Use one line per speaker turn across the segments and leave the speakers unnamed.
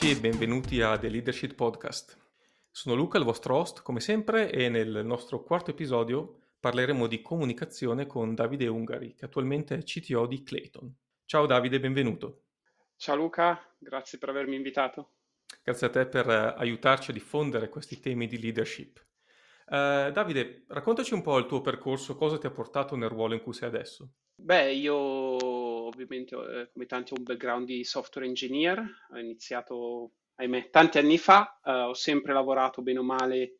amici e benvenuti a The Leadership Podcast. Sono Luca, il vostro host, come sempre, e nel nostro quarto episodio parleremo di comunicazione con Davide Ungari, che attualmente è CTO di Clayton. Ciao Davide, benvenuto.
Ciao Luca, grazie per avermi invitato.
Grazie a te per eh, aiutarci a diffondere questi temi di leadership. Uh, Davide, raccontaci un po' il tuo percorso, cosa ti ha portato nel ruolo in cui sei adesso?
Beh, io ovviamente eh, come tanti un background di software engineer, ho iniziato, ahimè, tanti anni fa, uh, ho sempre lavorato bene o male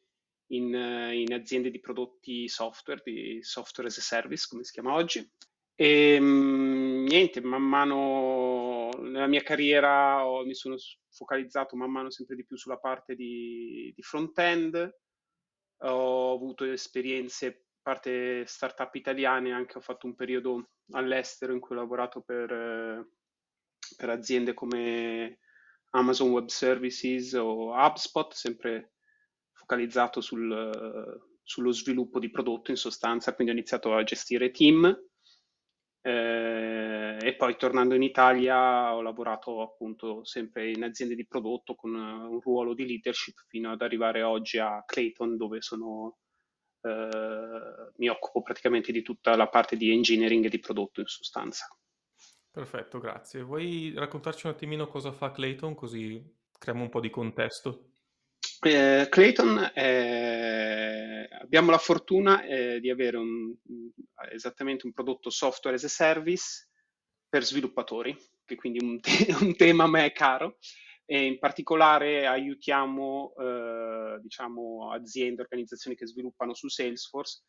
in, uh, in, aziende di prodotti software, di software as a service, come si chiama oggi. E um, niente, man mano nella mia carriera ho, mi sono focalizzato man mano sempre di più sulla parte di, di front-end, ho avuto esperienze parte startup italiane, anche ho fatto un periodo all'estero in cui ho lavorato per, per aziende come Amazon Web Services o HubSpot, sempre focalizzato sul, sullo sviluppo di prodotto in sostanza, quindi ho iniziato a gestire team. Eh, e poi tornando in Italia ho lavorato appunto sempre in aziende di prodotto con un ruolo di leadership fino ad arrivare oggi a Clayton dove sono eh, mi occupo praticamente di tutta la parte di engineering e di prodotto in sostanza.
Perfetto, grazie. Vuoi raccontarci un attimino cosa fa Clayton così creiamo un po' di contesto?
Eh, Clayton, è... abbiamo la fortuna eh, di avere un, esattamente un prodotto software as a service per sviluppatori, che quindi un, te- un tema a me è caro e in particolare aiutiamo eh, diciamo, aziende, organizzazioni che sviluppano su Salesforce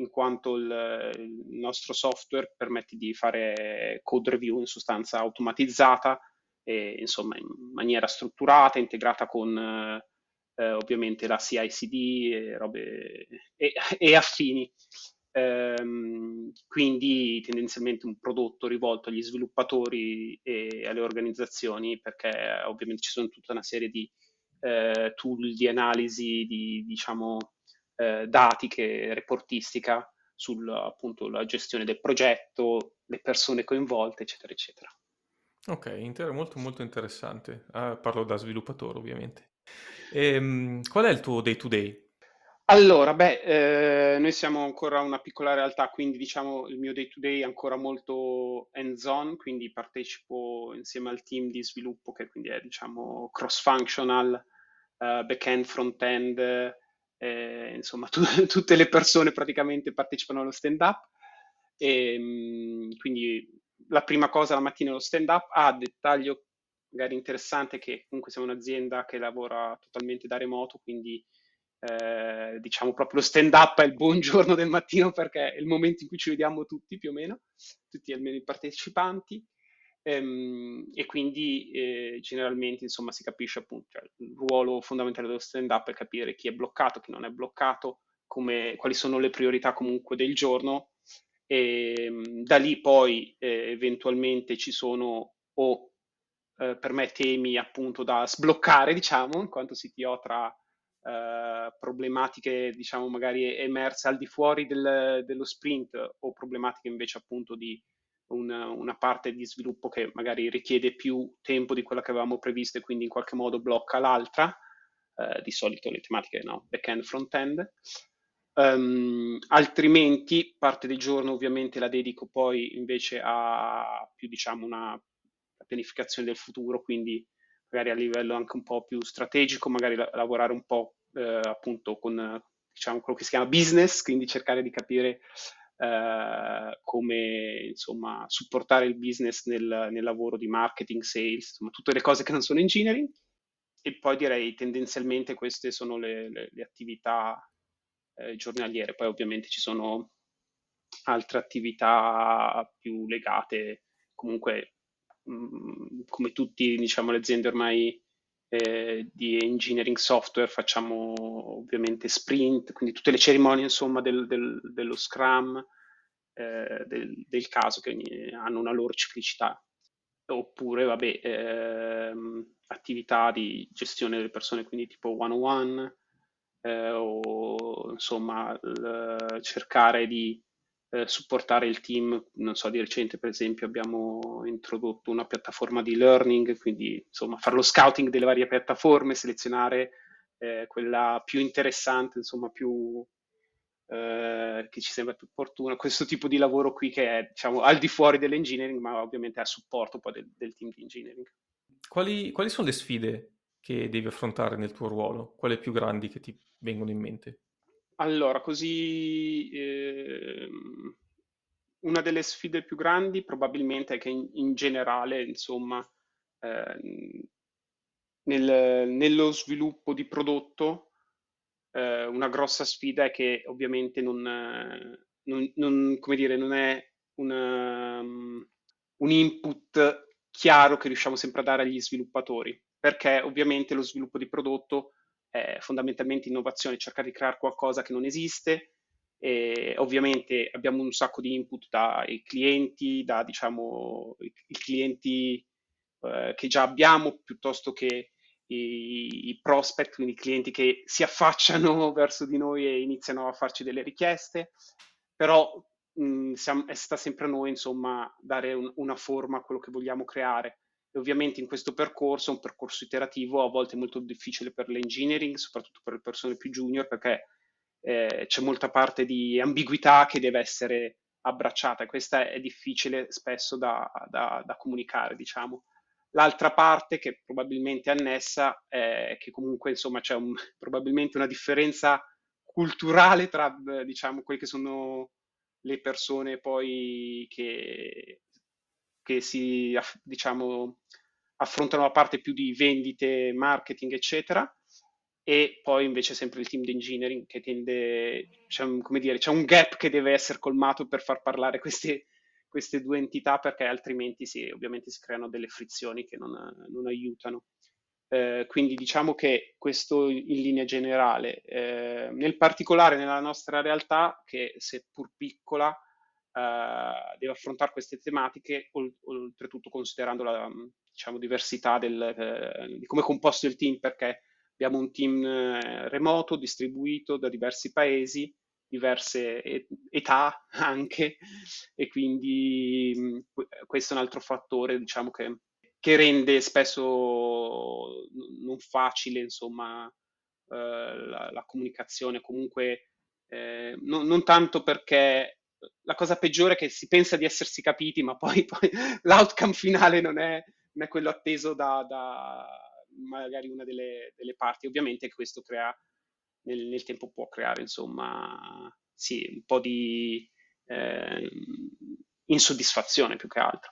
in quanto il, il, nostro software permette di fare code review in sostanza automatizzata e insomma in maniera strutturata, integrata con eh, ovviamente la CI/CD e, robe, e, e affini. Ehm, quindi tendenzialmente un prodotto rivolto agli sviluppatori e alle organizzazioni perché ovviamente ci sono tutta una serie di eh, tool di analisi di diciamo eh, dati che reportistica sulla appunto la gestione del progetto, le persone coinvolte, eccetera, eccetera.
Ok, inter- molto molto interessante. Ah, parlo da sviluppatore ovviamente. E, um, qual è il tuo day to day?
Allora, beh, eh, noi siamo ancora una piccola realtà, quindi diciamo il mio day to day è ancora molto hands-on, quindi partecipo insieme al team di sviluppo che quindi è diciamo cross-functional, uh, back-end, front-end, eh, insomma tu, tutte le persone praticamente partecipano allo stand-up. E, ehm, quindi la prima cosa la mattina è lo stand-up. Ah, dettaglio magari interessante che comunque siamo un'azienda che lavora totalmente da remoto, quindi eh, diciamo proprio lo stand up è il buongiorno del mattino perché è il momento in cui ci vediamo tutti più o meno, tutti almeno i partecipanti. Ehm, e quindi eh, generalmente insomma si capisce appunto cioè, il ruolo fondamentale dello stand up è capire chi è bloccato, chi non è bloccato, come, quali sono le priorità comunque del giorno e ehm, da lì poi eh, eventualmente ci sono o eh, per me temi appunto da sbloccare diciamo in quanto CTO tra eh, problematiche, diciamo, magari emerse al di fuori del, dello sprint o problematiche invece appunto di una, una, parte di sviluppo che magari richiede più tempo di quella che avevamo previsto e quindi in qualche modo blocca l'altra, eh, di solito le tematiche no, back-end, front-end. Um, altrimenti parte del giorno ovviamente la dedico poi invece a più diciamo una pianificazione del futuro, quindi magari a livello anche un po' più strategico, magari la- lavorare un po' eh, appunto con diciamo, quello che si chiama business, quindi cercare di capire eh, come insomma supportare il business nel, nel, lavoro di marketing, sales, insomma tutte le cose che non sono engineering. E poi direi tendenzialmente queste sono le, le, le attività eh, giornaliere. Poi ovviamente ci sono altre attività più legate comunque Mm, come tutti diciamo, le aziende ormai eh, di engineering software facciamo ovviamente sprint, quindi tutte le cerimonie insomma del, del, dello Scrum, eh, del, del, caso che hanno una loro ciclicità. Oppure, vabbè, ehm, attività di gestione delle persone, quindi tipo one-on-one, eh, o insomma l- cercare di eh, supportare il team. Non so, di recente per esempio abbiamo introdotto una piattaforma di learning, quindi insomma fare lo scouting delle varie piattaforme, selezionare eh, quella più interessante, insomma più, eh, che ci sembra più opportuna. Questo tipo di lavoro qui che è diciamo al di fuori dell'engineering, ma ovviamente a supporto poi del, del team di engineering.
Quali, quali sono le sfide che devi affrontare nel tuo ruolo? Quali più grandi che ti vengono in mente?
Allora, così eh, una delle sfide più grandi probabilmente è che in, in generale, insomma, eh, nel, nello sviluppo di prodotto, eh, una grossa sfida è che ovviamente non, non, non dire, non è una, um, un input chiaro che riusciamo sempre a dare agli sviluppatori, perché ovviamente lo sviluppo di prodotto è fondamentalmente innovazione, cercare di creare qualcosa che non esiste. E ovviamente abbiamo un sacco di input dai clienti, da diciamo i, i clienti eh, che già abbiamo, piuttosto che i, i, prospect, quindi i clienti che si affacciano verso di noi e iniziano a farci delle richieste. Però mh, siamo, sta sempre a noi, insomma, dare un, una forma a quello che vogliamo creare. E ovviamente in questo percorso, un percorso iterativo, a volte molto difficile per l'engineering, soprattutto per le persone più junior, perché eh, c'è molta parte di ambiguità che deve essere abbracciata questa è difficile spesso da, da, da comunicare, diciamo. L'altra parte che probabilmente è annessa è che comunque insomma c'è un, probabilmente una differenza culturale tra diciamo quelle che sono le persone poi che che si diciamo, affrontano la parte più di vendite, marketing, eccetera, e poi invece sempre il team di engineering che tende, un, come dire, c'è un gap che deve essere colmato per far parlare queste, queste due entità perché altrimenti si, ovviamente si creano delle frizioni che non, non aiutano. Eh, quindi diciamo che questo in linea generale. Eh, nel particolare nella nostra realtà, che seppur piccola, eh, deve affrontare queste tematiche, oltretutto considerando la diciamo, diversità del, eh, di come è composto il team, perché abbiamo un team eh, remoto, distribuito da diversi paesi, diverse et- età anche, e quindi mh, questo è un altro fattore, diciamo, che, che rende spesso non facile, insomma, la, la, comunicazione, comunque eh, non, non, tanto perché la cosa peggiore è che si pensa di essersi capiti, ma poi, poi l'outcome finale non è, non è, quello atteso da, da magari una delle, delle, parti. Ovviamente questo crea, nel, nel, tempo può creare, insomma, sì, un po' di eh, insoddisfazione più che altro.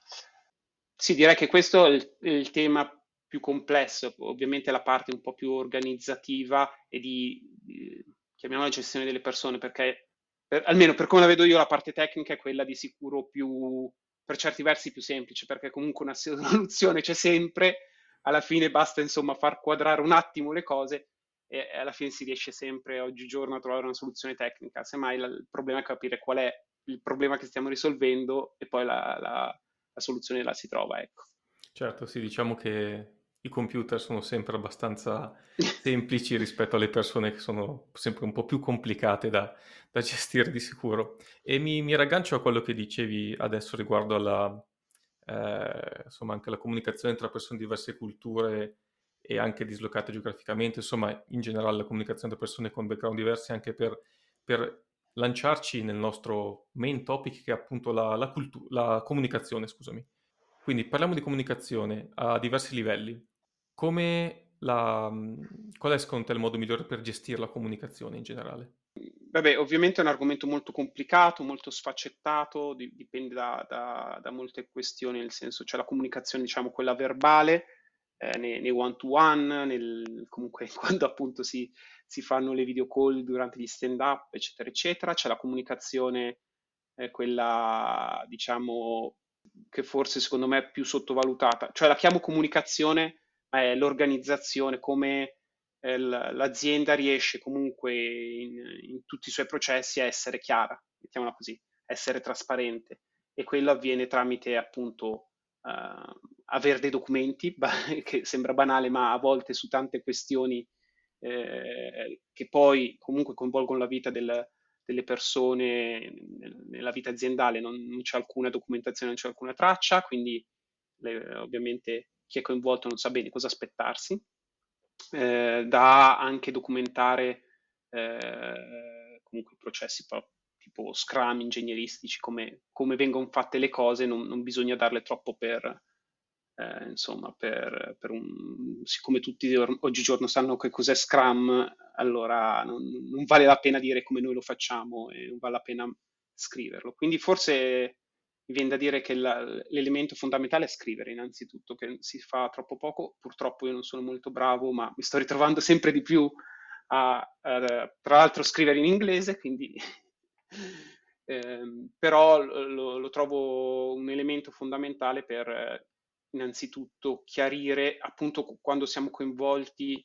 Sì, direi che questo è il, il tema più complesso, ovviamente la parte un po' più organizzativa e di, di chiamiamola gestione delle persone, perché per, almeno per come la vedo io, la parte tecnica è quella di sicuro più, per certi versi più semplice, perché comunque una soluzione c'è sempre, alla fine basta insomma far quadrare un attimo le cose e alla fine si riesce sempre oggigiorno a trovare una soluzione tecnica, semmai la, il problema è capire qual è il problema che stiamo risolvendo e poi la, la, la soluzione la si trova, ecco.
Certo, sì, diciamo che i computer sono sempre abbastanza semplici rispetto alle persone che sono sempre un po' più complicate da, da gestire di sicuro. E mi, mi, raggancio a quello che dicevi adesso riguardo alla, eh, insomma, anche la comunicazione tra persone di diverse culture e anche dislocate geograficamente, insomma, in generale la comunicazione tra persone con background diversi anche per, per lanciarci nel nostro main topic che è appunto la, la, cultu- la comunicazione, scusami. Quindi parliamo di comunicazione a diversi livelli. Come la, qual è secondo te il modo migliore per gestire la comunicazione in generale?
Vabbè, ovviamente è un argomento molto complicato, molto sfaccettato, di- dipende da, da- da molte questioni, nel senso c'è la comunicazione, diciamo, quella verbale, eh, nei one-to-one, nel- comunque quando appunto si, si fanno le video call durante gli stand-up, eccetera, eccetera. C'è la comunicazione, eh, quella, diciamo, che forse secondo me è più sottovalutata. Cioè la chiamo comunicazione è l'organizzazione, come eh, l'azienda riesce comunque in, in, tutti i suoi processi a essere chiara, mettiamola così, essere trasparente. E quello avviene tramite appunto uh, avere dei documenti, che sembra banale, ma a volte su tante questioni eh, che poi comunque coinvolgono la vita del, delle persone nella vita aziendale non, non c'è alcuna documentazione, non c'è alcuna traccia, quindi le, ovviamente chi è coinvolto non sa bene cosa aspettarsi. Eh, da anche documentare eh, comunque i processi tipo Scrum ingegneristici, come, come, vengono fatte le cose, non, non bisogna darle troppo per, eh, insomma, per, per, un, siccome tutti oggigiorno sanno che cos'è Scrum, allora non, non, vale la pena dire come noi lo facciamo e non vale la pena scriverlo. Quindi forse viene da dire che l'elemento fondamentale è scrivere innanzitutto, che si fa troppo poco. Purtroppo io non sono molto bravo, ma mi sto ritrovando sempre di più a, a tra l'altro, scrivere in inglese, quindi eh, però lo, lo, trovo un elemento fondamentale per innanzitutto chiarire appunto quando siamo coinvolti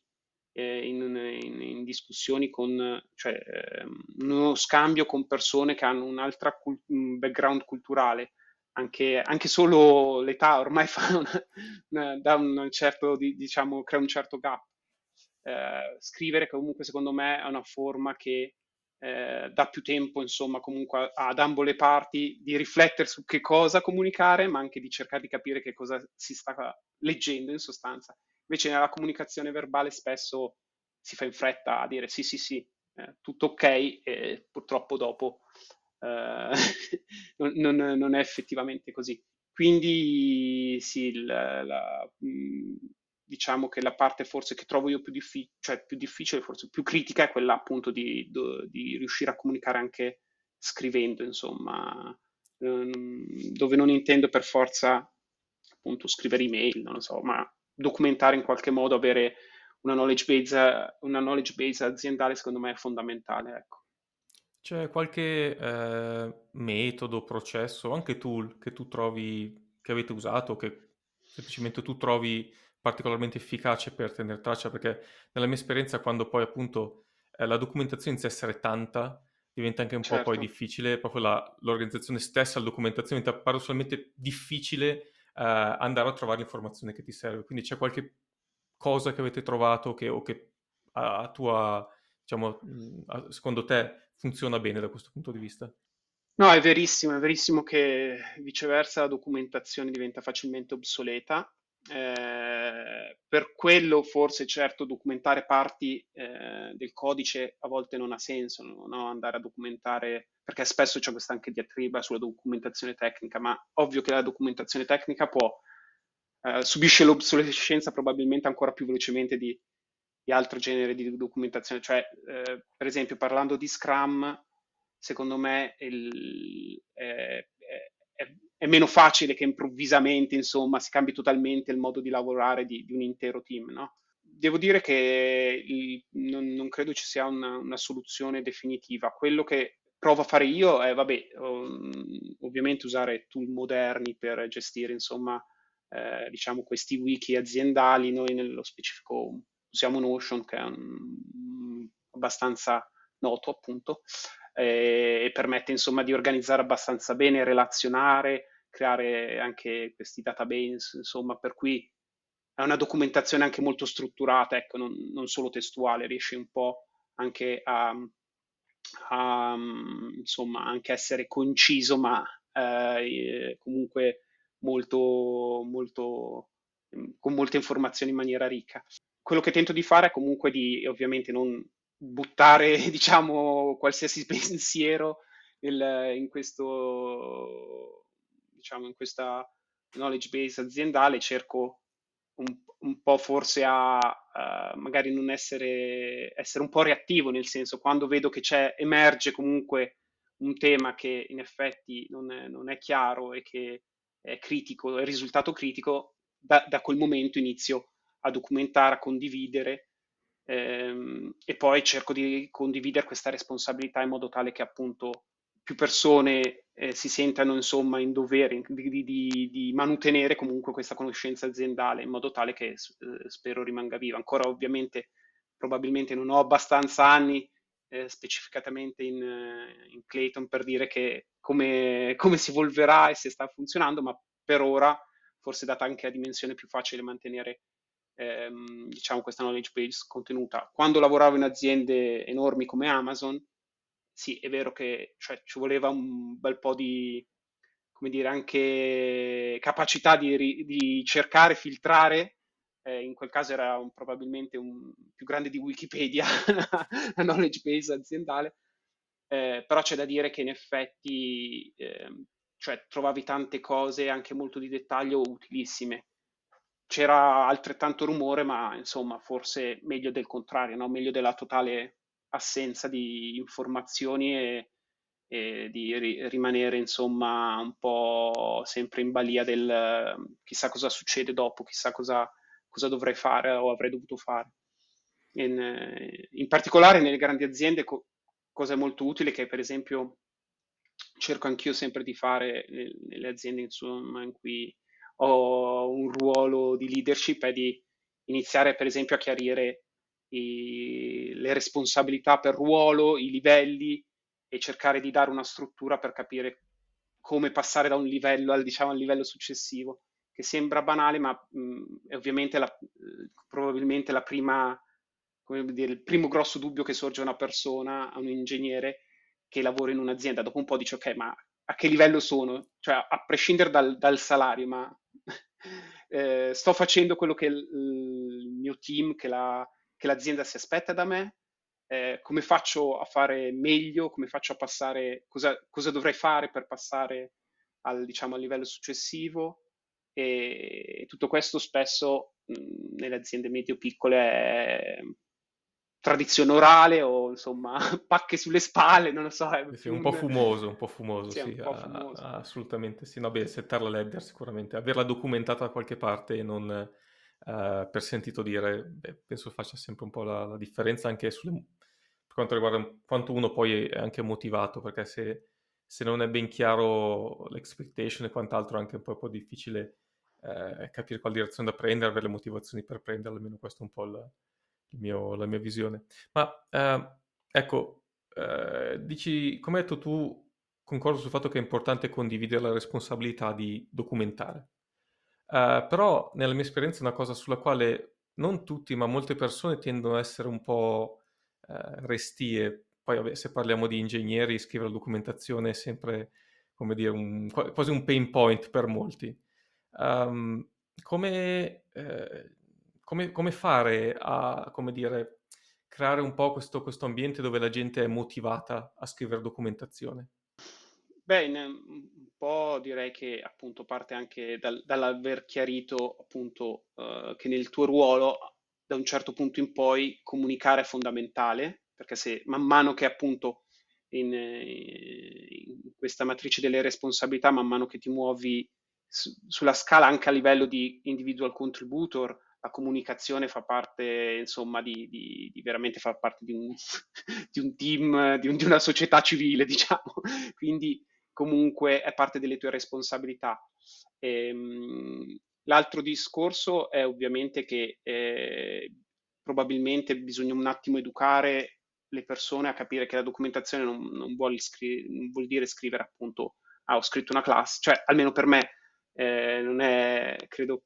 eh, in, in, in, discussioni con, cioè eh, uno scambio con persone che hanno un cult- background culturale, anche, anche, solo l'età ormai fa una, una, da un certo, diciamo, crea un certo gap. Eh, scrivere comunque secondo me è una forma che eh, dà più tempo, insomma, comunque ad ambo le parti di riflettere su che cosa comunicare, ma anche di cercare di capire che cosa si sta leggendo in sostanza. Invece nella comunicazione verbale spesso si fa in fretta a dire sì, sì, sì, eh, tutto ok, e purtroppo dopo non, non, non, è effettivamente così. Quindi sì, la, la, diciamo che la parte forse che trovo io più, diffi- cioè più difficile, forse più critica, è quella appunto di, di riuscire a comunicare anche scrivendo, insomma, ehm, dove non intendo per forza appunto scrivere email, non lo so, ma documentare in qualche modo, avere una knowledge base, una knowledge base aziendale secondo me è fondamentale, ecco.
C'è qualche eh, metodo, processo, anche tool che tu trovi, che avete usato, che semplicemente tu trovi particolarmente efficace per tenere traccia, perché nella mia esperienza quando poi appunto eh, la documentazione inizia a essere tanta, diventa anche un certo. po' poi certo. difficile, proprio la, l'organizzazione stessa, la documentazione diventa paradossalmente difficile eh, andare a trovare l'informazione che ti serve. Quindi c'è qualche cosa che avete trovato che, o che a, tua, diciamo, a, secondo te funziona bene da questo punto di vista?
No, è verissimo, è verissimo che viceversa la documentazione diventa facilmente obsoleta eh, per quello forse certo documentare parti eh, del codice a volte non ha senso, no? andare a documentare, perché spesso c'è questa anche diatriba sulla documentazione tecnica, ma ovvio che la documentazione tecnica può, eh, subisce l'obsolescenza probabilmente ancora più velocemente di, di altro genere di documentazione, cioè eh, per esempio parlando di Scrum, secondo me il, è, è, è meno facile che improvvisamente, insomma, si cambi totalmente il modo di lavorare di, di un intero team, no? Devo dire che il, non, non, credo ci sia una, una, soluzione definitiva. Quello che provo a fare io è, vabbè, um, ovviamente usare tool moderni per gestire, insomma, eh, diciamo questi wiki aziendali. Noi nello specifico usiamo Notion, che è un, abbastanza noto, appunto, eh, e permette insomma di organizzare abbastanza bene, relazionare, creare anche questi database, insomma, per cui è una documentazione anche molto strutturata, ecco, non, non solo testuale, riesce un po' anche a, a insomma, anche essere conciso, ma eh, comunque molto, molto, con molte informazioni in maniera ricca. Quello che tento di fare è comunque di, ovviamente, non buttare, diciamo, qualsiasi pensiero nel, in questo, diciamo, in questa knowledge base aziendale, cerco un, un po' forse a, a, magari non essere, essere un po' reattivo, nel senso, quando vedo che c'è, emerge comunque un tema che in effetti non è, non è chiaro e che è critico, è risultato critico, da, da quel momento inizio a documentare, a condividere ehm, e poi cerco di condividere questa responsabilità in modo tale che appunto più persone eh, si sentano insomma in dovere di, di, di, mantenere comunque questa conoscenza aziendale in modo tale che eh, spero rimanga viva. Ancora ovviamente probabilmente non ho abbastanza anni eh, specificatamente in, eh, in, Clayton per dire che come, come si evolverà e se sta funzionando, ma per ora forse data anche la dimensione più facile mantenere ehm, diciamo questa knowledge base contenuta. Quando lavoravo in aziende enormi come Amazon, sì, è vero che cioè, ci voleva un bel po' di, come dire, anche capacità di, di cercare, filtrare. Eh, in quel caso era un, probabilmente un, più grande di Wikipedia, la knowledge base aziendale, eh, però c'è da dire che in effetti eh, cioè, trovavi tante cose anche molto di dettaglio utilissime. C'era altrettanto rumore, ma insomma, forse meglio del contrario, no? meglio della totale assenza di informazioni e, e di ri- rimanere insomma un po' sempre in balia del chissà cosa succede dopo, chissà cosa, cosa dovrei fare o avrei dovuto fare. In, in particolare nelle grandi aziende, co- cosa è molto utile che per esempio cerco anch'io sempre di fare nelle aziende insomma, in cui ho un ruolo di leadership è di iniziare per esempio a chiarire i, le responsabilità per ruolo, i livelli e cercare di dare una struttura per capire come passare da un livello al, diciamo, al livello successivo, che sembra banale, ma mh, è ovviamente la, probabilmente la prima, dire, il primo grosso dubbio che sorge a una persona, a un ingegnere che lavora in un'azienda. Dopo un po' dice, ok, ma a che livello sono? Cioè, a prescindere dal, dal salario, ma eh, sto facendo quello che il, il mio team, che la, che l'azienda si aspetta da me, eh, come faccio a fare meglio, come faccio a passare, cosa, cosa dovrei fare per passare al, diciamo, al livello successivo? E, tutto questo spesso mh, nelle aziende medio-piccole è tradizione orale o insomma pacche sulle spalle, non lo so.
È sì, un po' fumoso, un po' fumoso, sì,
sì po fumoso.
assolutamente sì. No, beh, settare la ledger sicuramente, averla documentata da qualche parte e non uh, per sentito dire, beh, penso faccia sempre un po' la, la, differenza anche sulle, per quanto riguarda quanto uno poi è anche motivato, perché se, se non è ben chiaro l'expectation e quant'altro è anche un po', un po difficile uh, capire quale direzione da prendere, avere le motivazioni per prenderla, almeno questo è un po' il mio, la mia visione. Ma uh, ecco, dici, come hai detto tu, concordo sul fatto che è importante condividere la responsabilità di documentare. Uh, però nella mia esperienza è una cosa sulla quale non tutti, ma molte persone tendono a essere un po' uh, restie. Poi vabbè, se parliamo di ingegneri, scrivere la documentazione è sempre, come dire, un, quasi un pain point per molti. Um, come, eh, come, come, fare a, come dire, creare un po' questo, questo ambiente dove la gente è motivata a scrivere documentazione?
Beh, in, un po' direi che appunto parte anche dal, dall'aver chiarito appunto uh, che nel tuo ruolo da un certo punto in poi comunicare è fondamentale, perché se man mano che appunto in, in questa matrice delle responsabilità, man mano che ti muovi su, sulla scala anche a livello di individual contributor, la comunicazione fa parte, insomma, di, di, di veramente fa parte di un, di un team, di, un, di, una società civile, diciamo. Quindi comunque è parte delle tue responsabilità. Ehm, l'altro discorso è ovviamente che eh, probabilmente bisogna un attimo educare le persone a capire che la documentazione non, non, vuol, scri- non vuol, dire scrivere appunto, ah, ho scritto una classe, cioè almeno per me eh, non è, credo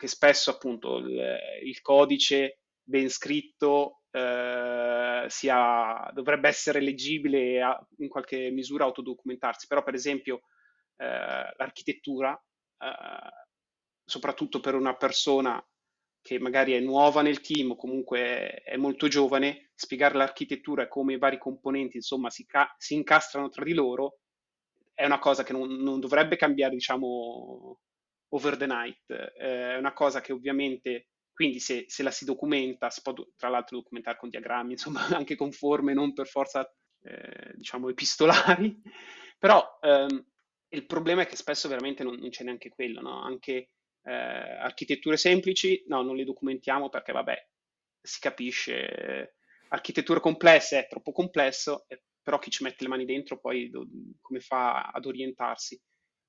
che spesso appunto il, il codice ben scritto eh, sia, dovrebbe essere leggibile e in qualche misura autodocumentarsi, però per esempio eh, l'architettura, eh, soprattutto per una persona che magari è nuova nel team o comunque è molto giovane, spiegare l'architettura e come i vari componenti insomma si, ca- si incastrano tra di loro è una cosa che non, non dovrebbe cambiare, diciamo, over the night. Eh, è una cosa che ovviamente quindi se, se, la si documenta, si può tra l'altro documentare con diagrammi, insomma anche con forme non per forza eh, diciamo epistolari, però ehm, il problema è che spesso veramente non, non c'è neanche quello, no? anche eh, architetture semplici, no, non le documentiamo perché vabbè, si capisce, architetture complesse è troppo complesso, però chi ci mette le mani dentro poi do, come fa ad orientarsi.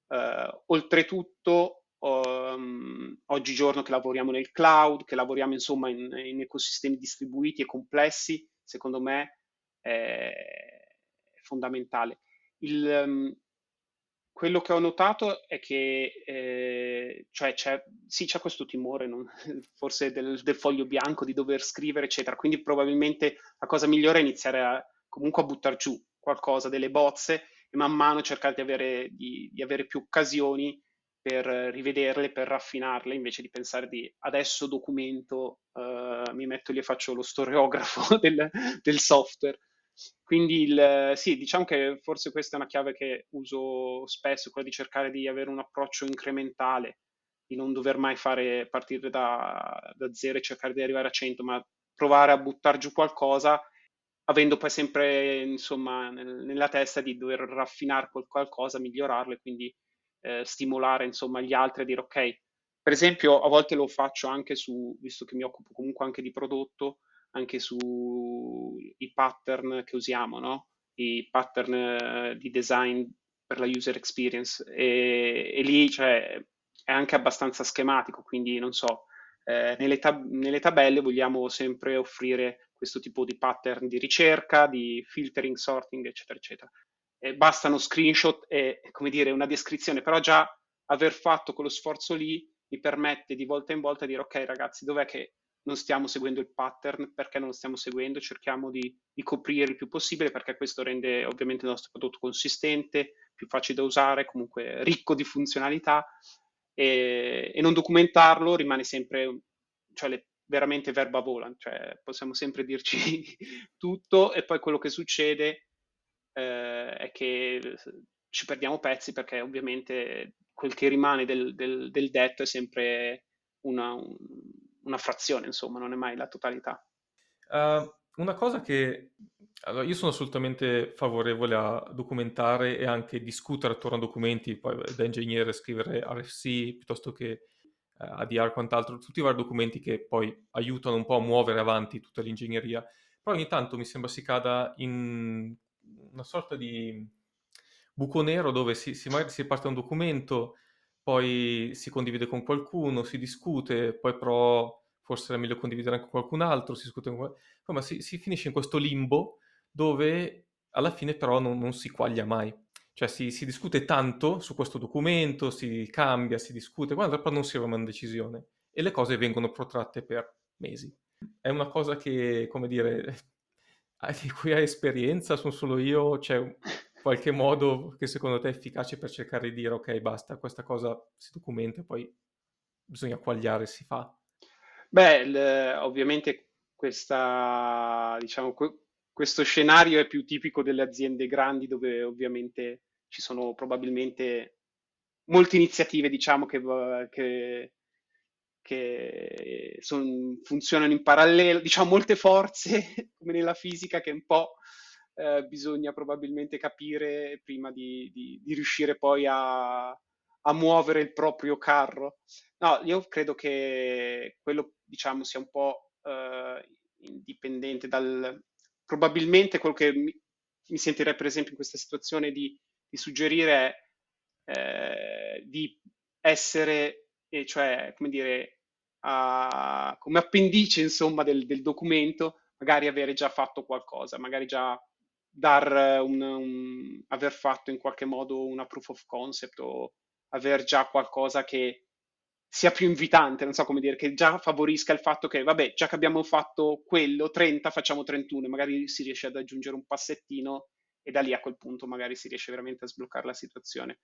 Uh, oltretutto um, oggigiorno che lavoriamo nel cloud, che lavoriamo insomma in, in ecosistemi distribuiti e complessi, secondo me è fondamentale. Il, um, quello che ho notato è che eh, cioè c'è, sì, c'è questo timore, non, forse del, del, foglio bianco, di dover scrivere, eccetera. Quindi probabilmente la cosa migliore è iniziare a, comunque a buttare giù, qualcosa, delle bozze, e man mano cercare di avere, di, di avere più occasioni per rivederle, per raffinarle, invece di pensare di adesso documento, uh, mi metto lì e faccio lo storiografo del, del software. Quindi il, sì, diciamo che forse questa è una chiave che uso spesso, quella di cercare di avere un approccio incrementale, di non dover mai fare partire da, da zero e cercare di arrivare a 100, ma provare a buttare giù qualcosa, avendo poi sempre insomma nel, nella testa di dover raffinare qualcosa, migliorarlo e quindi eh, stimolare insomma gli altri a dire ok, per esempio a volte lo faccio anche su, visto che mi occupo comunque anche di prodotto, anche sui pattern che usiamo, no? i pattern eh, di design per la user experience e, e lì cioè, è anche abbastanza schematico, quindi non so, eh, nelle, tab- nelle, tabelle vogliamo sempre offrire questo tipo di pattern di ricerca, di filtering, sorting, eccetera, eccetera. E bastano screenshot e, come dire, una descrizione, però già aver fatto quello sforzo lì mi permette di volta in volta di dire, ok ragazzi, dov'è che non stiamo seguendo il pattern, perché non lo stiamo seguendo, cerchiamo di, di, coprire il più possibile perché questo rende ovviamente il nostro prodotto consistente, più facile da usare, comunque ricco di funzionalità. E, e non documentarlo rimane sempre, cioè le, veramente verba volant, cioè possiamo sempre dirci tutto e poi quello che succede eh, è che ci perdiamo pezzi perché ovviamente quel che rimane del, del, del detto è sempre una, un, una frazione, insomma, non è mai la totalità.
Uh, una cosa che allora, io sono assolutamente favorevole a documentare e anche discutere attorno a documenti, poi da ingegnere scrivere RFC piuttosto che eh, ADR quant'altro, tutti i vari documenti che poi aiutano un po' a muovere avanti tutta l'ingegneria. Però ogni tanto mi sembra si cada in una sorta di buco nero dove si, si, si parte un documento, poi si condivide con qualcuno, si discute, poi però forse era meglio condividere anche con qualcun altro, si discute con... Insomma, si, si finisce in questo limbo dove alla fine però non, non si quaglia mai. Cioè si, si, discute tanto su questo documento, si cambia, si discute, quando poi non si arriva a una decisione e le cose vengono protratte per mesi. È una cosa che, come dire, di cui hai esperienza, sono solo io, c'è qualche modo che secondo te è efficace per cercare di dire ok, basta, questa cosa si documenta poi bisogna quagliare, si fa?
Beh, il, ovviamente questa, diciamo, questo scenario è più tipico delle aziende grandi dove ovviamente ci sono probabilmente molte iniziative, diciamo, che, che, che son, funzionano in parallelo, diciamo molte forze, come nella fisica, che un po' eh, bisogna probabilmente capire prima di, di, di riuscire poi a, a, muovere il proprio carro. No, io credo che quello, diciamo, sia un po' eh, indipendente dal, probabilmente quello che mi, mi, sentirei per esempio in questa situazione di, di suggerire è eh, di essere, eh, cioè come dire, a, come appendice insomma del, del, documento, magari avere già fatto qualcosa, magari già dar un, un, aver fatto in qualche modo una proof of concept o aver già qualcosa che sia più invitante, non so come dire, che già favorisca il fatto che, vabbè, già che abbiamo fatto quello, 30, facciamo 31, magari si riesce ad aggiungere un passettino e da lì a quel punto magari si riesce veramente a sbloccare la situazione.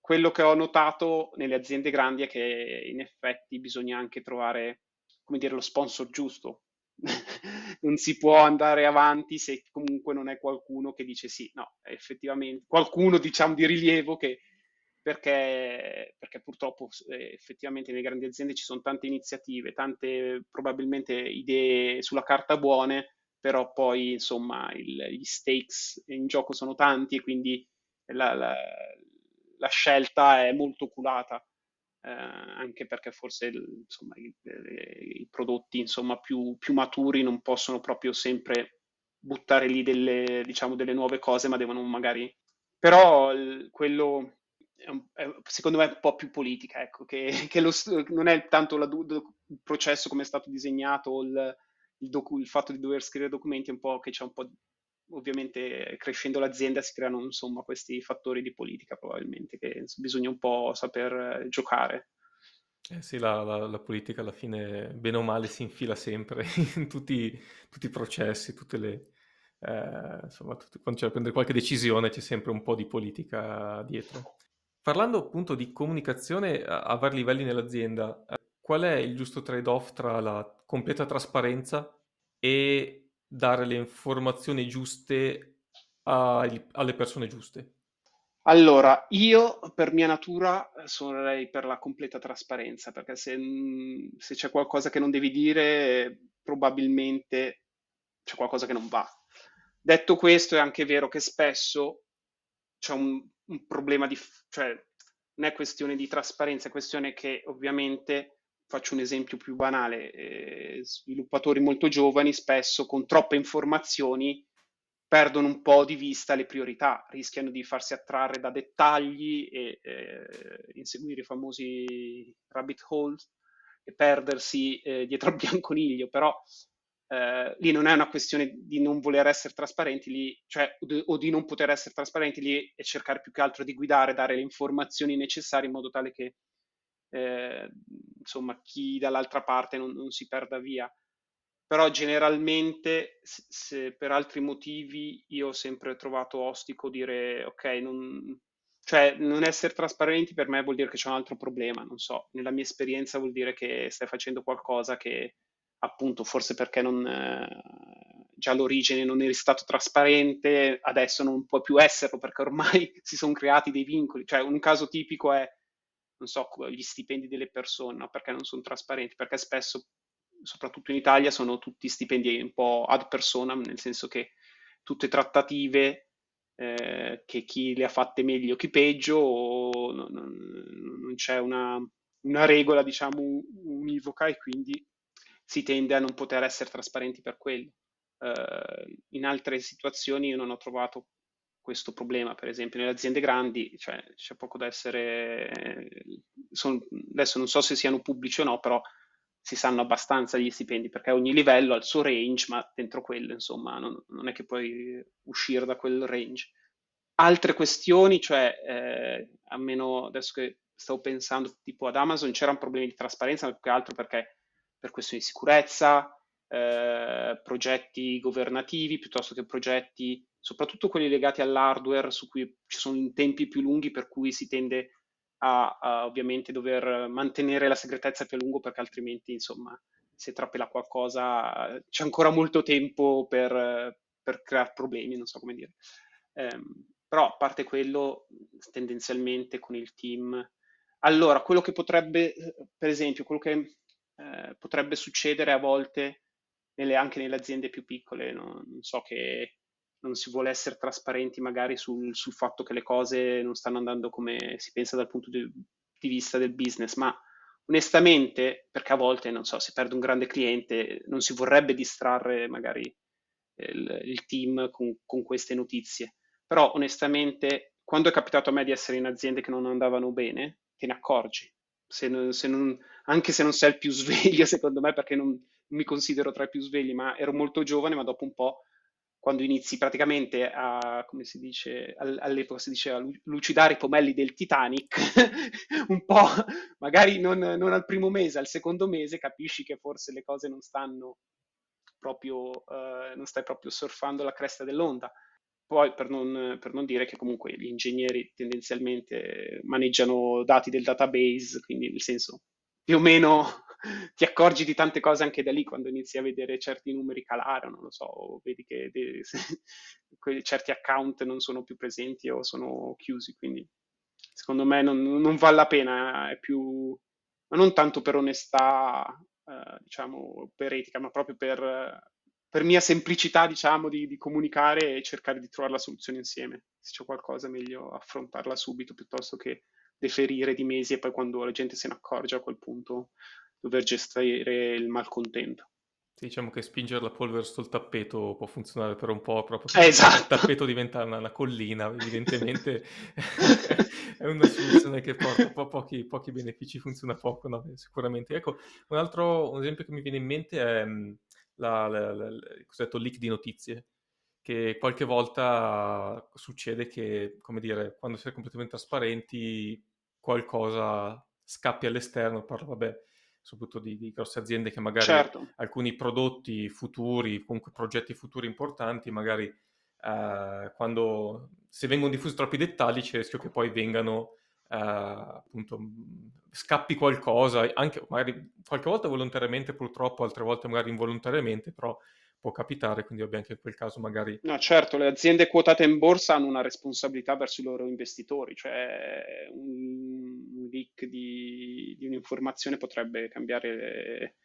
Quello che ho notato nelle aziende grandi è che in effetti bisogna anche trovare, come dire, lo sponsor giusto. non si può andare avanti se comunque non è qualcuno che dice sì, no, effettivamente, qualcuno diciamo di rilievo che perché, perché purtroppo eh, effettivamente nelle grandi aziende ci sono tante iniziative, tante probabilmente idee sulla carta buone, però poi insomma il, gli stakes in gioco sono tanti e quindi la, la, la scelta è molto oculata. Eh, anche perché forse insomma, i, i, prodotti insomma, più, più, maturi non possono proprio sempre buttare lì delle, diciamo, delle nuove cose, ma devono magari... Però quello, secondo me è un po' più politica, ecco, che, che lo, non è tanto la, il processo come è stato disegnato, il, il, docu, il, fatto di dover scrivere documenti, è un po' che c'è un po', ovviamente crescendo l'azienda si creano insomma questi fattori di politica probabilmente, che bisogna un po' saper giocare.
Eh sì, la, la, la, politica alla fine, bene o male, si infila sempre in tutti, tutti i processi, tutte le, eh, insomma, quando c'è da prendere qualche decisione c'è sempre un po' di politica dietro. Parlando appunto di comunicazione a, a vari livelli nell'azienda, eh, qual è il giusto trade-off tra la completa trasparenza e dare le informazioni giuste ai, alle persone giuste?
Allora, io per mia natura sarei per la completa trasparenza, perché se, se c'è qualcosa che non devi dire, probabilmente c'è qualcosa che non va. Detto questo, è anche vero che spesso c'è un, un problema di... cioè non è questione di trasparenza, è questione che ovviamente, faccio un esempio più banale, eh, sviluppatori molto giovani spesso con troppe informazioni perdono un po' di vista le priorità, rischiano di farsi attrarre da dettagli e eh, inseguire i famosi rabbit holes e perdersi eh, dietro al bianconiglio, però eh, lì non è una questione di non voler essere trasparenti lì, cioè, o di non poter essere trasparenti lì e cercare più che altro di guidare, dare le informazioni necessarie in modo tale che eh, insomma chi dall'altra parte non, non, si perda via. Però generalmente, se, se per altri motivi, io ho sempre trovato ostico dire ok, non, cioè non essere trasparenti per me vuol dire che c'è un altro problema, non so, nella mia esperienza vuol dire che stai facendo qualcosa che appunto forse perché non, eh, già all'origine non eri stato trasparente, adesso non può più esserlo perché ormai si sono creati dei vincoli. Cioè un caso tipico è, non so, gli stipendi delle persone, no? perché non sono trasparenti, perché spesso, soprattutto in Italia, sono tutti stipendi un po' ad personam, nel senso che tutte trattative eh, che chi le ha fatte meglio, chi peggio, non, non, non c'è una, una regola, diciamo, univoca e quindi si tende a non poter essere trasparenti per quello. Uh, in altre situazioni io non ho trovato questo problema, per esempio nelle aziende grandi cioè, c'è poco da essere, son, adesso non so se siano pubblici o no, però si sanno abbastanza gli stipendi perché ogni livello ha il suo range, ma dentro quello insomma non, non è che puoi uscire da quel range. Altre questioni, cioè eh, almeno adesso che stavo pensando tipo ad Amazon c'erano problemi di trasparenza, ma più che altro perché per questioni di sicurezza, eh, progetti governativi piuttosto che progetti, soprattutto quelli legati all'hardware, su cui ci sono tempi più lunghi, per cui si tende a, a ovviamente dover mantenere la segretezza più a lungo, perché altrimenti, insomma, se trapela qualcosa, c'è ancora molto tempo per, per creare problemi, non so come dire. Eh, però a parte quello, tendenzialmente con il team. Allora, quello che potrebbe, per esempio, quello che eh, potrebbe succedere a volte nelle, anche nelle aziende più piccole. No? Non so che non si vuole essere trasparenti magari sul, sul, fatto che le cose non stanno andando come si pensa dal punto di, di vista del business, ma onestamente, perché a volte, non so, si perde un grande cliente, non si vorrebbe distrarre magari il, il team con, con, queste notizie. Però onestamente, quando è capitato a me di essere in aziende che non andavano bene, te ne accorgi se non, se non, anche se non sei il più sveglio, secondo me, perché non mi considero tra i più svegli, ma ero molto giovane, ma dopo un po', quando inizi praticamente a, come si dice, all'epoca si diceva, lucidare i pomelli del Titanic, un po', magari non, non, al primo mese, al secondo mese, capisci che forse le cose non stanno proprio, uh, non stai proprio surfando la cresta dell'onda. Poi per non, per non, dire che comunque gli ingegneri tendenzialmente maneggiano dati del database, quindi nel senso più o meno ti accorgi di tante cose anche da lì quando inizi a vedere certi numeri calare, non lo so, vedi che de- certi account non sono più presenti o sono chiusi, quindi secondo me non, non vale la pena, è più, ma non tanto per onestà, eh, diciamo, per etica, ma proprio per per mia semplicità, diciamo, di, di, comunicare e cercare di trovare la soluzione insieme. Se c'è qualcosa meglio affrontarla subito piuttosto che deferire di mesi e poi quando la gente se ne accorge a quel punto dover gestire il malcontento.
Sì, diciamo che spingere la polvere sul tappeto può funzionare per un po', proprio
se esatto.
il tappeto diventa una, una collina, evidentemente è una soluzione che porta po- pochi, pochi, benefici, funziona poco, no? sicuramente. Ecco, un altro un esempio che mi viene in mente è la, la, la, il cosiddetto leak di notizie, che qualche volta succede che, come dire, quando si è completamente trasparenti, qualcosa scappi all'esterno, parlo, vabbè, soprattutto di, di grosse aziende che magari
certo.
alcuni prodotti futuri, comunque progetti futuri importanti, magari eh, quando se vengono diffusi troppi dettagli c'è il rischio che poi vengano eh, appunto scappi qualcosa, anche magari qualche volta volontariamente purtroppo, altre volte magari involontariamente, però può capitare, quindi vabbè anche in quel caso magari...
No, certo, le aziende quotate in borsa hanno una responsabilità verso i loro investitori, cioè un leak di, di un'informazione potrebbe cambiare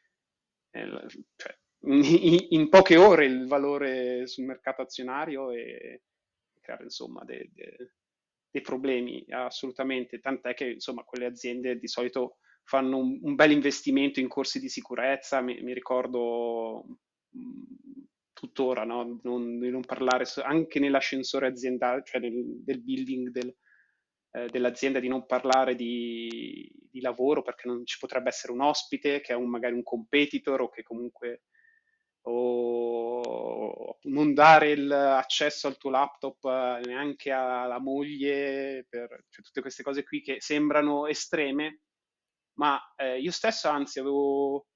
eh, cioè, in, in, poche ore il valore sul mercato azionario e creare insomma dei, dei, dei problemi assolutamente, tant'è che insomma quelle aziende di solito fanno un, un bel investimento in corsi di sicurezza, mi, mi ricordo tuttora, no? non, di non parlare anche nell'ascensore aziendale, cioè nel, del building del, eh, dell'azienda, di non parlare di, di, lavoro perché non ci potrebbe essere un ospite che è un, magari un competitor o che comunque o non dare l'accesso al tuo laptop eh, neanche alla moglie, per cioè, tutte queste cose qui che sembrano estreme, ma eh, io stesso anzi avevo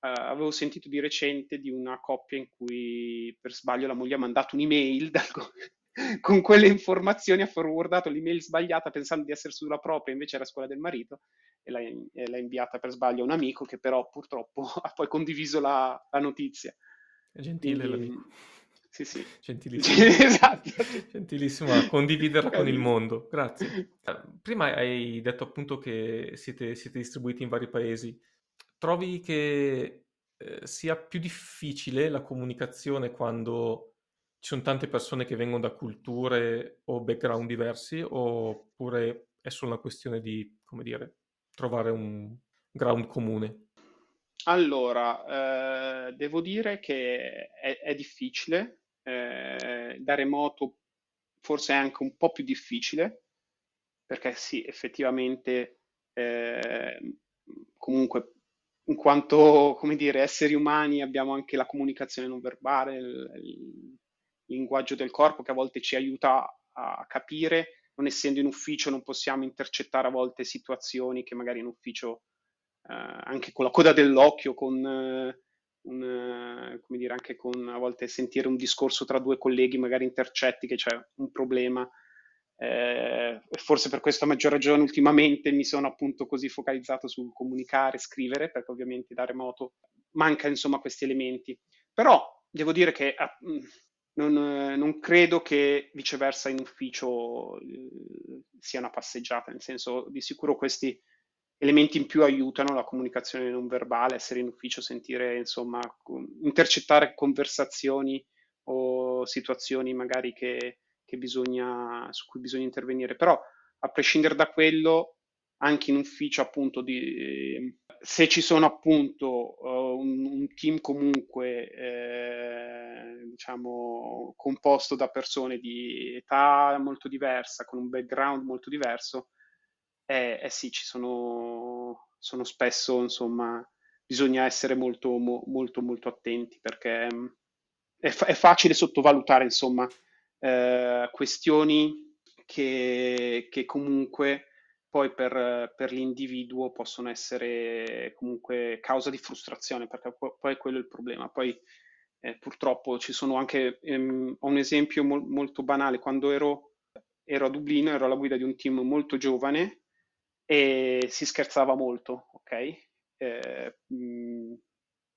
avevo sentito di recente di una coppia in cui per sbaglio la moglie ha mandato un'email dal, con quelle informazioni, ha forwardato l'email sbagliata pensando di essere sulla propria, invece era quella del marito e l'ha, e l'ha, inviata per sbaglio a un amico che però purtroppo ha poi condiviso la, la notizia.
È gentile Quindi, l'amico.
Sì, sì.
Gentilissimo. esatto. Gentilissimo a condividerla con il mondo. Grazie. Eh, prima hai detto appunto che siete, siete distribuiti in vari paesi trovi che eh, sia più difficile la comunicazione quando ci sono tante persone che vengono da culture o background diversi oppure è solo una questione di, come dire, trovare un ground comune?
Allora, eh, devo dire che è, è difficile, eh, da remoto forse è anche un po' più difficile, perché sì, effettivamente eh, comunque in quanto, come dire, esseri umani abbiamo anche la comunicazione non verbale, il, il linguaggio del corpo che a volte ci aiuta a capire, non essendo in ufficio non possiamo intercettare a volte situazioni che magari in ufficio, eh, anche con la coda dell'occhio, con... Eh, un, come dire, anche con a volte sentire un discorso tra due colleghi, magari intercetti che c'è un problema, eh, forse per questa maggior ragione ultimamente mi sono appunto così focalizzato sul comunicare, scrivere, perché ovviamente da remoto manca insomma questi elementi. Però devo dire che ah, non, non, credo che viceversa in ufficio eh, sia una passeggiata, nel senso di sicuro questi elementi in più aiutano la comunicazione non verbale, essere in ufficio, sentire insomma, intercettare conversazioni o situazioni magari che bisogna, su cui bisogna intervenire. Però, a prescindere da quello, anche in ufficio, appunto, di, se ci sono appunto uh, un, un, team comunque, eh, diciamo, composto da persone di età molto diversa, con un background molto diverso, eh, eh sì, ci sono, sono spesso, insomma, bisogna essere molto, mo, molto, molto attenti perché mm, è, fa- è facile sottovalutare, insomma, eh, questioni che, che, comunque poi per, per, l'individuo possono essere comunque causa di frustrazione, perché poi, è quello il problema. Poi eh, purtroppo ci sono anche, ehm, ho un esempio mo- molto banale, quando ero, ero, a Dublino ero alla guida di un team molto giovane e si scherzava molto, ok? Eh,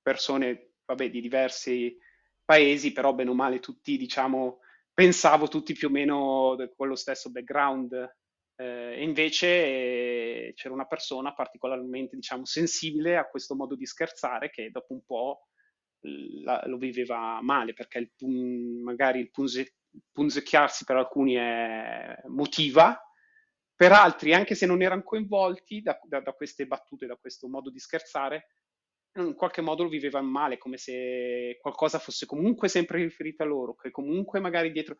persone, vabbè, di diversi paesi, però bene o male tutti, diciamo, pensavo tutti più o meno con lo stesso background. Eh, invece eh, c'era una persona particolarmente, diciamo, sensibile a questo modo di scherzare che dopo un po' la, lo viveva male perché il pun, magari il punze, punzecchiarsi per alcuni è, motiva, per altri, anche se non erano coinvolti da, da, da queste battute, da questo modo di scherzare, in qualche modo lo vivevano male, come se qualcosa fosse comunque sempre riferito a loro, che comunque magari dietro...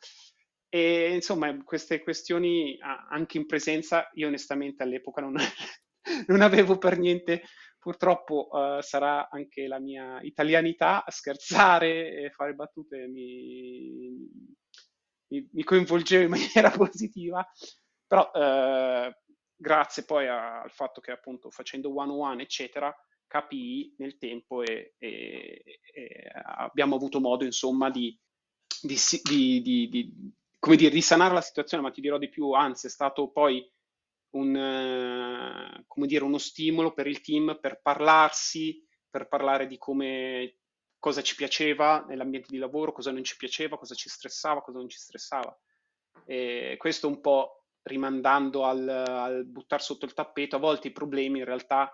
E insomma, queste questioni anche in presenza, io onestamente all'epoca non, non avevo per niente, purtroppo uh, sarà anche la mia italianità, scherzare e fare battute mi, mi, mi coinvolgeva in maniera positiva, però uh, grazie poi a, al fatto che appunto facendo one-on-one, eccetera, KPI nel tempo e, e, e abbiamo avuto modo insomma di, di, di, di, come dire, risanare la situazione, ma ti dirò di più, anzi è stato poi un, uh, come dire, uno stimolo per il team per parlarsi, per parlare di come cosa ci piaceva nell'ambiente di lavoro, cosa non ci piaceva, cosa ci stressava, cosa non ci stressava. E questo un po' rimandando al, al buttare sotto il tappeto, a volte i problemi in realtà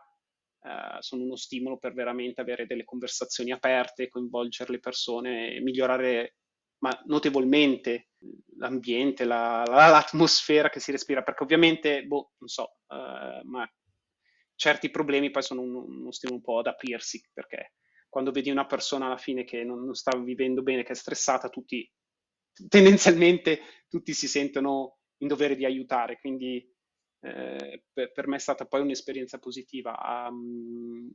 eh, sono uno stimolo per veramente avere delle conversazioni aperte, coinvolgere le persone migliorare ma notevolmente l'ambiente, la, la, l'atmosfera che si respira, perché ovviamente, boh, non so, uh, ma certi problemi poi sono uno, uno stimolo un po' ad aprirsi, perché quando vedi una persona alla fine che non, non sta vivendo bene, che è stressata, tutti, tendenzialmente tutti si sentono in dovere di aiutare, quindi eh, per, me è stata poi un'esperienza positiva. Um,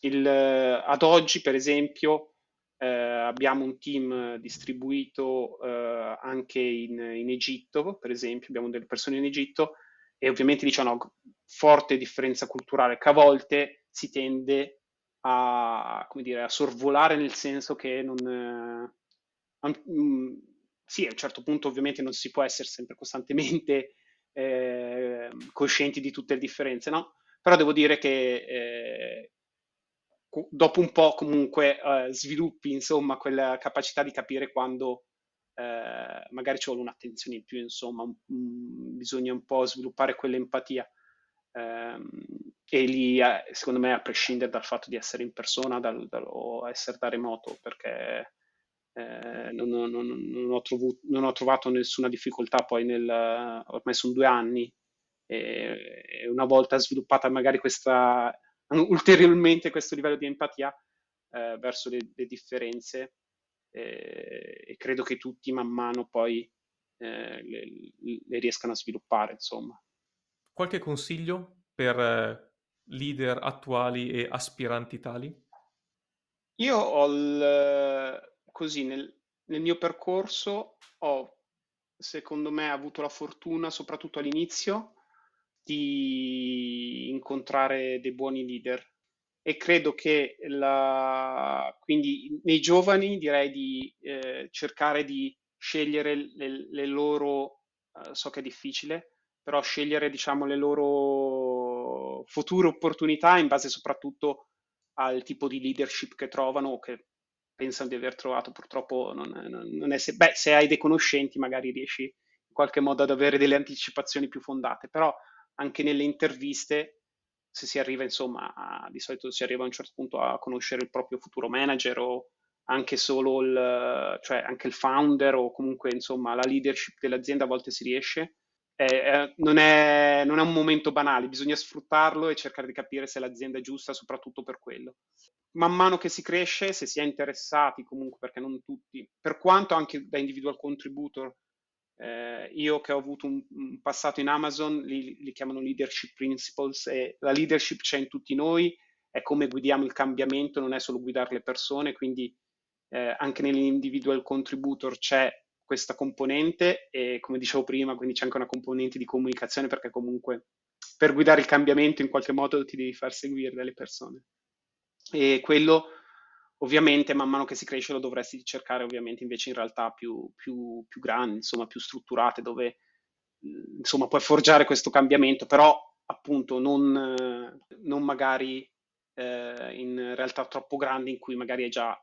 il, ad oggi, per esempio, eh, abbiamo un team distribuito eh, anche in, in, Egitto, per esempio, abbiamo delle persone in Egitto e ovviamente diciamo forte differenza culturale che a volte si tende a, dire, a sorvolare nel senso che non... Um, sì, a un certo punto ovviamente non si può essere sempre costantemente eh, coscienti di tutte le differenze, no? Però devo dire che eh, dopo un po' comunque eh, sviluppi insomma quella capacità di capire quando eh, magari ci vuole un'attenzione in più, insomma, un, un, bisogna un po' sviluppare quell'empatia. Um, e lì, eh, secondo me, a prescindere dal fatto di essere in persona dal, dal, o essere da remoto, perché eh, non, non, non, ho trovu- non, ho trovato nessuna difficoltà poi nel, ormai sono due anni, e, e una volta sviluppata magari questa ulteriormente questo livello di empatia eh, verso le, le differenze eh, e credo che tutti man mano poi eh, le, le, riescano a sviluppare, insomma.
Qualche consiglio per eh, leader attuali e aspiranti tali?
Io ho il, così nel, nel mio percorso ho secondo me avuto la fortuna, soprattutto all'inizio, di incontrare dei buoni leader. E credo che la, quindi nei giovani direi di eh, cercare di scegliere le, le loro, eh, so che è difficile, però scegliere diciamo le loro future opportunità in base soprattutto al tipo di leadership che trovano o che pensano di aver trovato. Purtroppo non, non, non è se, beh, se hai dei conoscenti magari riesci in qualche modo ad avere delle anticipazioni più fondate, però anche nelle interviste, se si arriva, insomma, a, di solito si arriva a un certo punto a conoscere il proprio futuro manager o anche solo il, cioè anche il founder o comunque, insomma, la leadership dell'azienda a volte si riesce. Eh, eh, non, è, non, è, un momento banale, bisogna sfruttarlo e cercare di capire se l'azienda è giusta, soprattutto per quello. Man mano che si cresce, se si è interessati comunque, perché non tutti, per quanto anche da individual contributor eh, io che ho avuto un, un passato in Amazon, li, li, chiamano leadership principles e la leadership c'è in tutti noi, è come guidiamo il cambiamento, non è solo guidare le persone, quindi eh, anche nell'individual contributor c'è questa componente e come dicevo prima, quindi c'è anche una componente di comunicazione perché comunque per guidare il cambiamento in qualche modo ti devi far seguire dalle persone. E quello Ovviamente man mano che si cresce lo dovresti cercare ovviamente invece in realtà più, più, più grandi, insomma più strutturate, dove insomma puoi forgiare questo cambiamento, però appunto non, non magari eh, in realtà troppo grandi in cui magari è già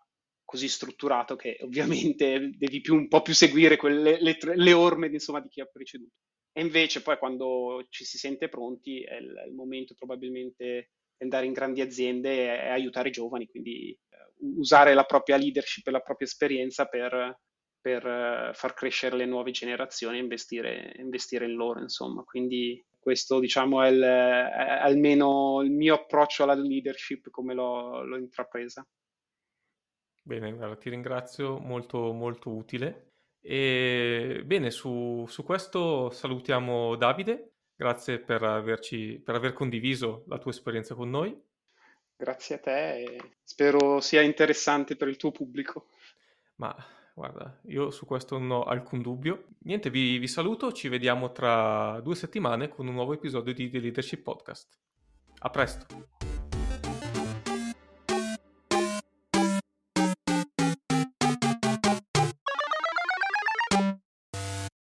così strutturato che ovviamente devi più, un po' più seguire quelle, le, le orme insomma, di chi ha preceduto. E invece poi quando ci si sente pronti è il, il momento probabilmente andare in grandi aziende e, aiutare i giovani, quindi usare la propria leadership e la propria esperienza per, per uh, far crescere le nuove generazioni e investire, investire, in loro, insomma. Quindi questo, diciamo, è, il, è, almeno il mio approccio alla leadership come l'ho, l'ho intrapresa.
Bene, guarda, ti ringrazio, molto, molto utile. E bene, su, su questo salutiamo Davide, grazie per, averci, per aver condiviso la tua esperienza con noi.
Grazie a te e spero sia interessante per il tuo pubblico.
Ma guarda, io su questo non ho alcun dubbio. Niente, vi, vi saluto, ci vediamo tra due settimane con un nuovo episodio di The Leadership Podcast. A presto!